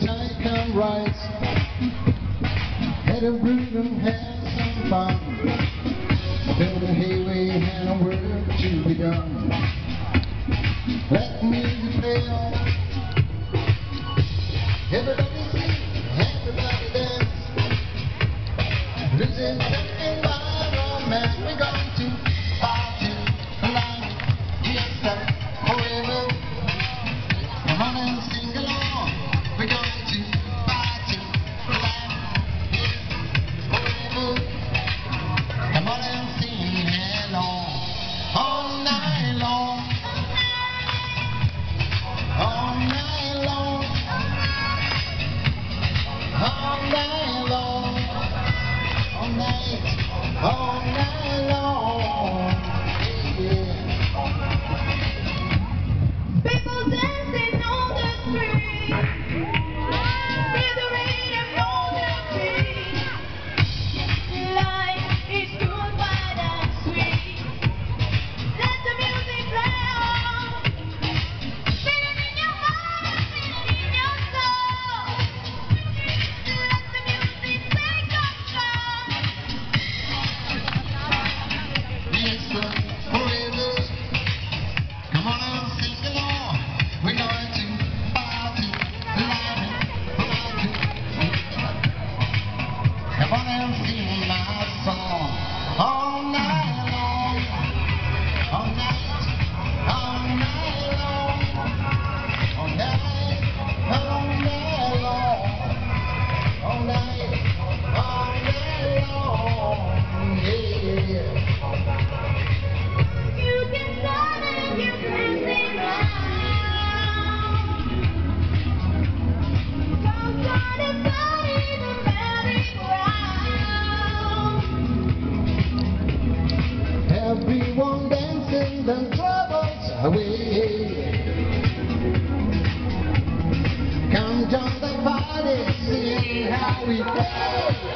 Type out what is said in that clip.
tight and right. Had a root and had some fun. Built a highway had a work to be done. Let me play. Everybody Everyone else singing my song all night. The troubles away. Come join the party, see how we play.